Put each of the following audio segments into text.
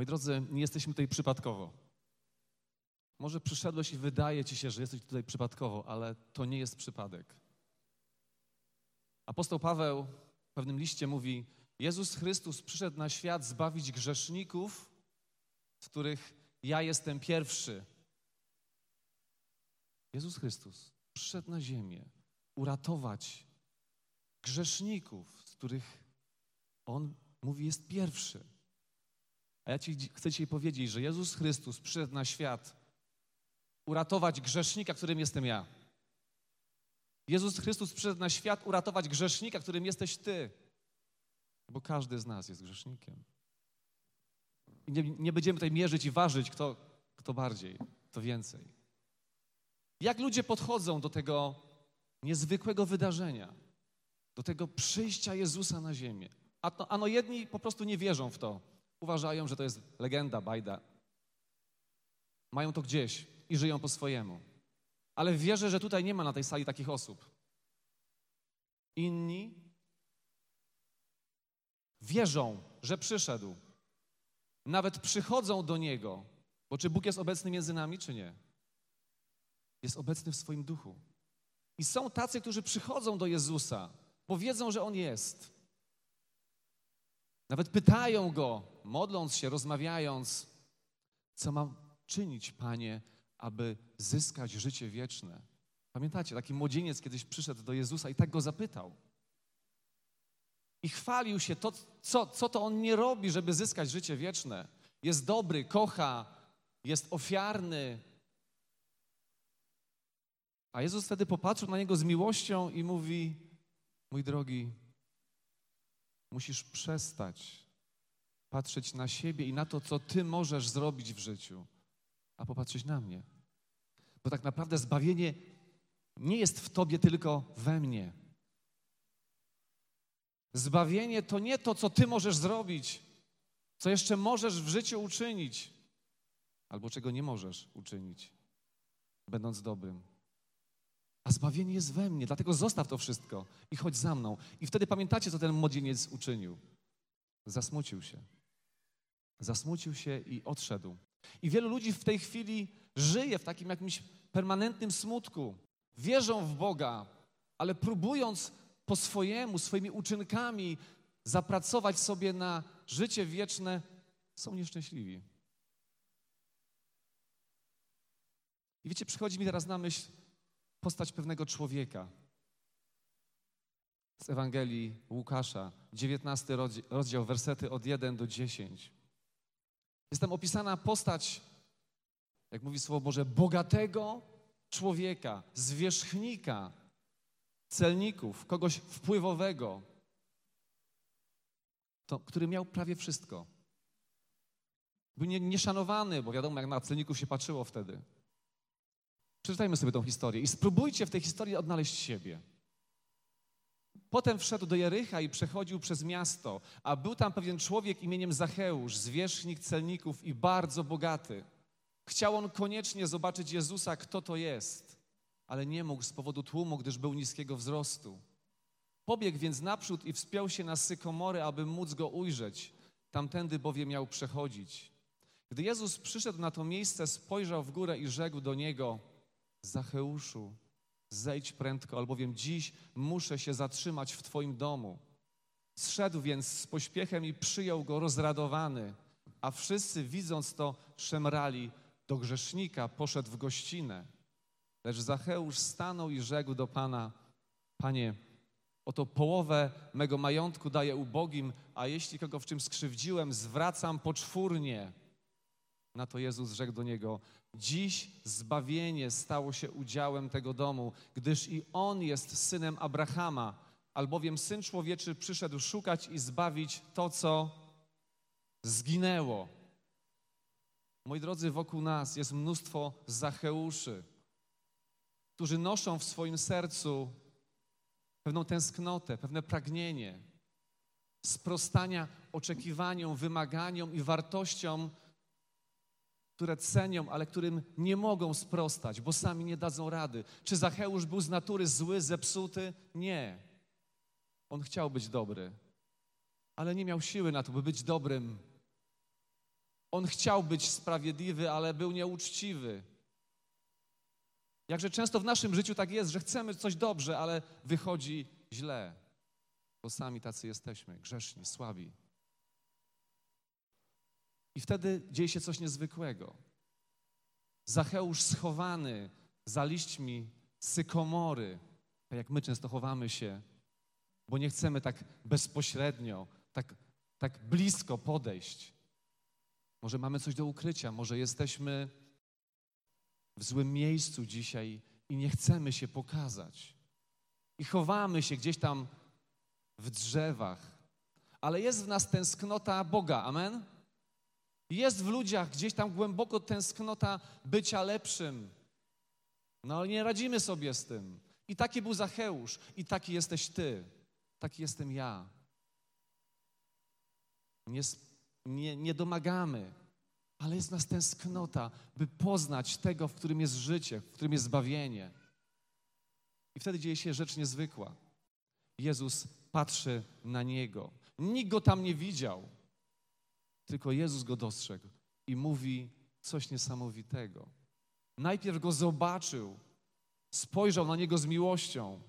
Moi drodzy, nie jesteśmy tutaj przypadkowo. Może przyszedłeś i wydaje ci się, że jesteś tutaj przypadkowo, ale to nie jest przypadek. Apostoł Paweł w pewnym liście mówi: Jezus Chrystus przyszedł na świat zbawić grzeszników, z których ja jestem pierwszy. Jezus Chrystus przyszedł na ziemię uratować grzeszników, z których On mówi jest pierwszy. A ja ci chcę Ci powiedzieć, że Jezus Chrystus przyszedł na świat uratować grzesznika, którym jestem ja. Jezus Chrystus przyszedł na świat uratować grzesznika, którym jesteś Ty. Bo każdy z nas jest grzesznikiem. I nie, nie będziemy tutaj mierzyć i ważyć, kto, kto bardziej, kto więcej. Jak ludzie podchodzą do tego niezwykłego wydarzenia, do tego przyjścia Jezusa na ziemię? Ano, ano jedni po prostu nie wierzą w to. Uważają, że to jest legenda, bajda. Mają to gdzieś i żyją po swojemu. Ale wierzę, że tutaj nie ma na tej sali takich osób. Inni wierzą, że przyszedł. Nawet przychodzą do Niego. Bo czy Bóg jest obecny między nami, czy nie? Jest obecny w swoim duchu. I są tacy, którzy przychodzą do Jezusa, bo wiedzą, że On jest. Nawet pytają Go, modląc się, rozmawiając, co mam czynić, Panie, aby zyskać życie wieczne. Pamiętacie, taki młodzieniec kiedyś przyszedł do Jezusa i tak go zapytał. I chwalił się, to, co, co to on nie robi, żeby zyskać życie wieczne. Jest dobry, kocha, jest ofiarny. A Jezus wtedy popatrzył na niego z miłością i mówi: Mój drogi, musisz przestać patrzeć na siebie i na to, co ty możesz zrobić w życiu a popatrzeć na mnie. Bo tak naprawdę zbawienie nie jest w tobie, tylko we mnie. Zbawienie to nie to, co ty możesz zrobić, co jeszcze możesz w życiu uczynić, albo czego nie możesz uczynić, będąc dobrym. A zbawienie jest we mnie, dlatego zostaw to wszystko i chodź za mną. I wtedy pamiętacie, co ten młodzieniec uczynił. Zasmucił się. Zasmucił się i odszedł. I wielu ludzi w tej chwili żyje w takim jakimś permanentnym smutku. Wierzą w Boga, ale próbując po swojemu, swoimi uczynkami zapracować sobie na życie wieczne, są nieszczęśliwi. I wiecie, przychodzi mi teraz na myśl postać pewnego człowieka z Ewangelii Łukasza, 19 rozdział, wersety od 1 do 10. Jest tam opisana postać, jak mówi Słowo Boże, bogatego człowieka, zwierzchnika, celników, kogoś wpływowego, to, który miał prawie wszystko. Był nieszanowany, bo wiadomo, jak na celników się patrzyło wtedy. Przeczytajmy sobie tą historię i spróbujcie w tej historii odnaleźć siebie. Potem wszedł do Jericha i przechodził przez miasto, a był tam pewien człowiek imieniem Zacheusz, zwierzchnik celników i bardzo bogaty. Chciał on koniecznie zobaczyć Jezusa, kto to jest, ale nie mógł z powodu tłumu, gdyż był niskiego wzrostu. Pobiegł więc naprzód i wspiął się na sykomory, aby móc go ujrzeć. Tamtędy bowiem miał przechodzić. Gdy Jezus przyszedł na to miejsce, spojrzał w górę i rzekł do niego: Zacheuszu, zejdź prędko, albowiem dziś muszę się zatrzymać w Twoim domu. Zszedł więc z pośpiechem i przyjął go rozradowany, a wszyscy widząc to szemrali, do grzesznika poszedł w gościnę. Lecz Zacheusz stanął i rzekł do Pana, Panie, oto połowę mego majątku daję ubogim, a jeśli kogo w czym skrzywdziłem, zwracam poczwórnie. Na to Jezus rzekł do niego: Dziś zbawienie stało się udziałem tego domu, gdyż i on jest synem Abrahama, albowiem syn człowieczy przyszedł szukać i zbawić to, co zginęło. Moi drodzy, wokół nas jest mnóstwo Zacheuszy, którzy noszą w swoim sercu pewną tęsknotę, pewne pragnienie sprostania oczekiwaniom, wymaganiom i wartościom, które cenią, ale którym nie mogą sprostać, bo sami nie dadzą rady. Czy Zacheusz był z natury zły, zepsuty? Nie. On chciał być dobry, ale nie miał siły na to, by być dobrym. On chciał być sprawiedliwy, ale był nieuczciwy. Jakże często w naszym życiu tak jest, że chcemy coś dobrze, ale wychodzi źle, bo sami tacy jesteśmy, grzeszni, słabi. I wtedy dzieje się coś niezwykłego. Zacheusz schowany za liśćmi sykomory, tak jak my często chowamy się, bo nie chcemy tak bezpośrednio, tak, tak blisko podejść. Może mamy coś do ukrycia, może jesteśmy w złym miejscu dzisiaj i nie chcemy się pokazać. I chowamy się gdzieś tam w drzewach, ale jest w nas tęsknota Boga. Amen? Jest w ludziach gdzieś tam głęboko tęsknota bycia lepszym. No ale nie radzimy sobie z tym. I taki był Zacheusz, i taki jesteś ty, taki jestem ja. Nie, nie, nie domagamy, ale jest w nas tęsknota, by poznać tego, w którym jest życie, w którym jest zbawienie. I wtedy dzieje się rzecz niezwykła. Jezus patrzy na niego. Nikt go tam nie widział, tylko Jezus go dostrzegł i mówi coś niesamowitego. Najpierw go zobaczył, spojrzał na niego z miłością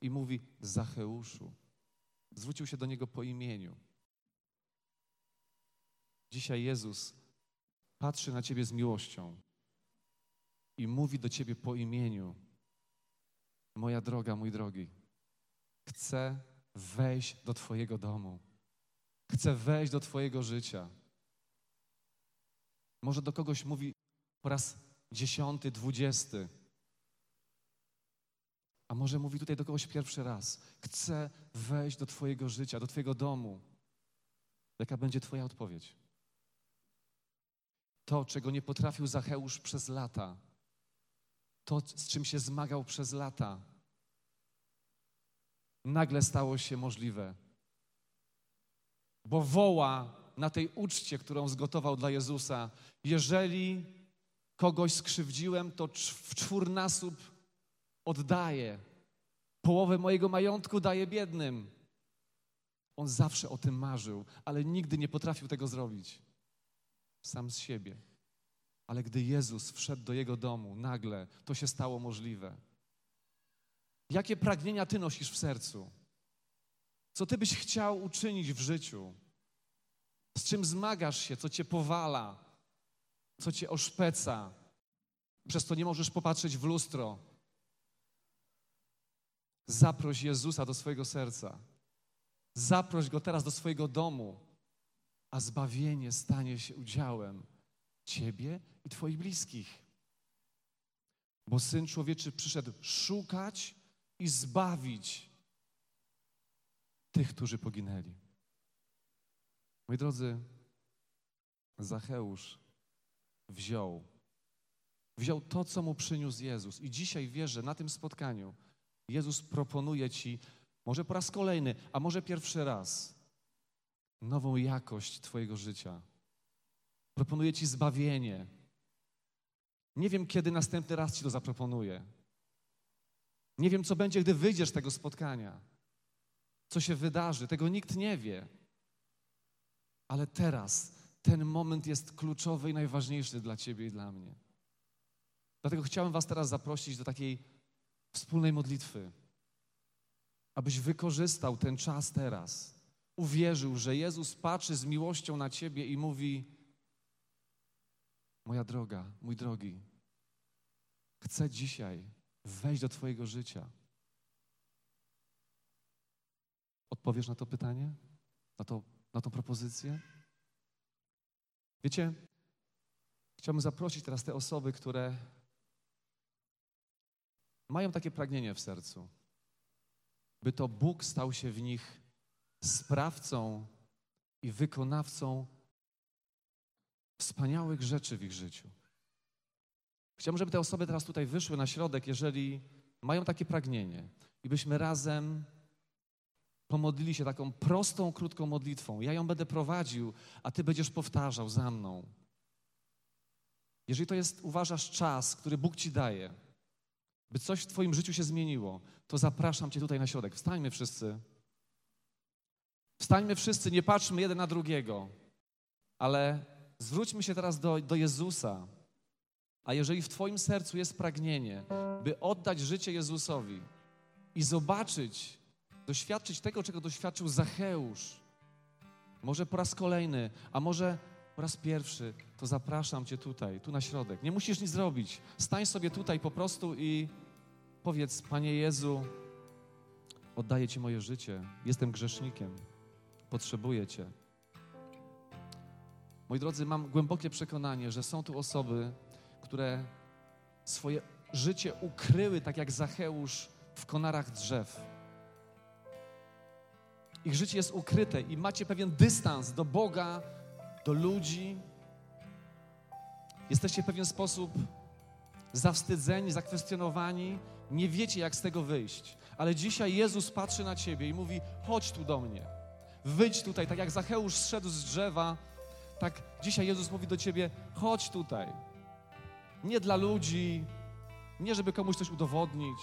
i mówi: Zacheuszu. Zwrócił się do niego po imieniu. Dzisiaj Jezus patrzy na ciebie z miłością i mówi do ciebie po imieniu: Moja droga, mój drogi, chcę wejść do Twojego domu. Chcę wejść do Twojego życia. Może do kogoś mówi po raz dziesiąty, dwudziesty. A może mówi tutaj do kogoś pierwszy raz. Chcę wejść do Twojego życia, do Twojego domu. Jaka będzie Twoja odpowiedź? To, czego nie potrafił Zacheusz przez lata, to, z czym się zmagał przez lata, nagle stało się możliwe. Bo woła na tej uczcie, którą zgotował dla Jezusa, jeżeli kogoś skrzywdziłem, to w czwórnasób oddaję. Połowę mojego majątku daję biednym. On zawsze o tym marzył, ale nigdy nie potrafił tego zrobić. Sam z siebie. Ale gdy Jezus wszedł do jego domu, nagle to się stało możliwe. Jakie pragnienia ty nosisz w sercu? Co ty byś chciał uczynić w życiu? Z czym zmagasz się, co cię powala, co cię oszpeca? Przez to nie możesz popatrzeć w lustro. Zaproś Jezusa do swojego serca. Zaproś Go teraz do swojego domu, a zbawienie stanie się udziałem Ciebie i Twoich bliskich. Bo Syn Człowieczy przyszedł szukać i zbawić tych, którzy poginęli. Moi drodzy, Zacheusz wziął, wziął to, co mu przyniósł Jezus. I dzisiaj wierzę, na tym spotkaniu Jezus proponuje ci, może po raz kolejny, a może pierwszy raz, nową jakość Twojego życia. Proponuje ci zbawienie. Nie wiem, kiedy następny raz ci to zaproponuję. Nie wiem, co będzie, gdy wyjdziesz z tego spotkania. Co się wydarzy, tego nikt nie wie. Ale teraz ten moment jest kluczowy i najważniejszy dla Ciebie i dla mnie. Dlatego chciałem Was teraz zaprosić do takiej wspólnej modlitwy, abyś wykorzystał ten czas teraz. Uwierzył, że Jezus patrzy z miłością na Ciebie i mówi: Moja droga, mój drogi, chcę dzisiaj wejść do Twojego życia. Odpowiesz na to pytanie? Na, to, na tą propozycję? Wiecie, chciałbym zaprosić teraz te osoby, które mają takie pragnienie w sercu, by to Bóg stał się w nich sprawcą i wykonawcą wspaniałych rzeczy w ich życiu. Chciałbym, żeby te osoby teraz tutaj wyszły na środek, jeżeli mają takie pragnienie i byśmy razem pomodlili się taką prostą, krótką modlitwą. Ja ją będę prowadził, a Ty będziesz powtarzał za mną. Jeżeli to jest, uważasz, czas, który Bóg Ci daje, by coś w Twoim życiu się zmieniło, to zapraszam Cię tutaj na środek. Wstańmy wszyscy. Wstańmy wszyscy, nie patrzmy jeden na drugiego, ale zwróćmy się teraz do, do Jezusa. A jeżeli w Twoim sercu jest pragnienie, by oddać życie Jezusowi i zobaczyć, doświadczyć tego, czego doświadczył Zacheusz, może po raz kolejny, a może po raz pierwszy, to zapraszam Cię tutaj, tu na środek. Nie musisz nic zrobić. Stań sobie tutaj po prostu i powiedz, Panie Jezu, oddaję Ci moje życie. Jestem grzesznikiem. Potrzebuję Cię. Moi drodzy, mam głębokie przekonanie, że są tu osoby, które swoje życie ukryły, tak jak Zacheusz w konarach drzew. Ich życie jest ukryte i macie pewien dystans do Boga, do ludzi. Jesteście w pewien sposób zawstydzeni, zakwestionowani. Nie wiecie, jak z tego wyjść. Ale dzisiaj Jezus patrzy na ciebie i mówi: chodź tu do mnie. Wyjdź tutaj, tak jak Zacheusz zszedł z drzewa, tak dzisiaj Jezus mówi do ciebie: chodź tutaj. Nie dla ludzi, nie żeby komuś coś udowodnić,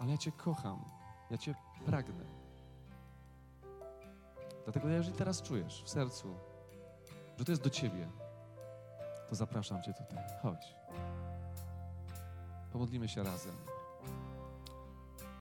ale ja Cię kocham, ja Cię pragnę. Dlatego jeżeli teraz czujesz w sercu, że to jest do Ciebie, to zapraszam Cię tutaj. Chodź. Pomodlimy się razem.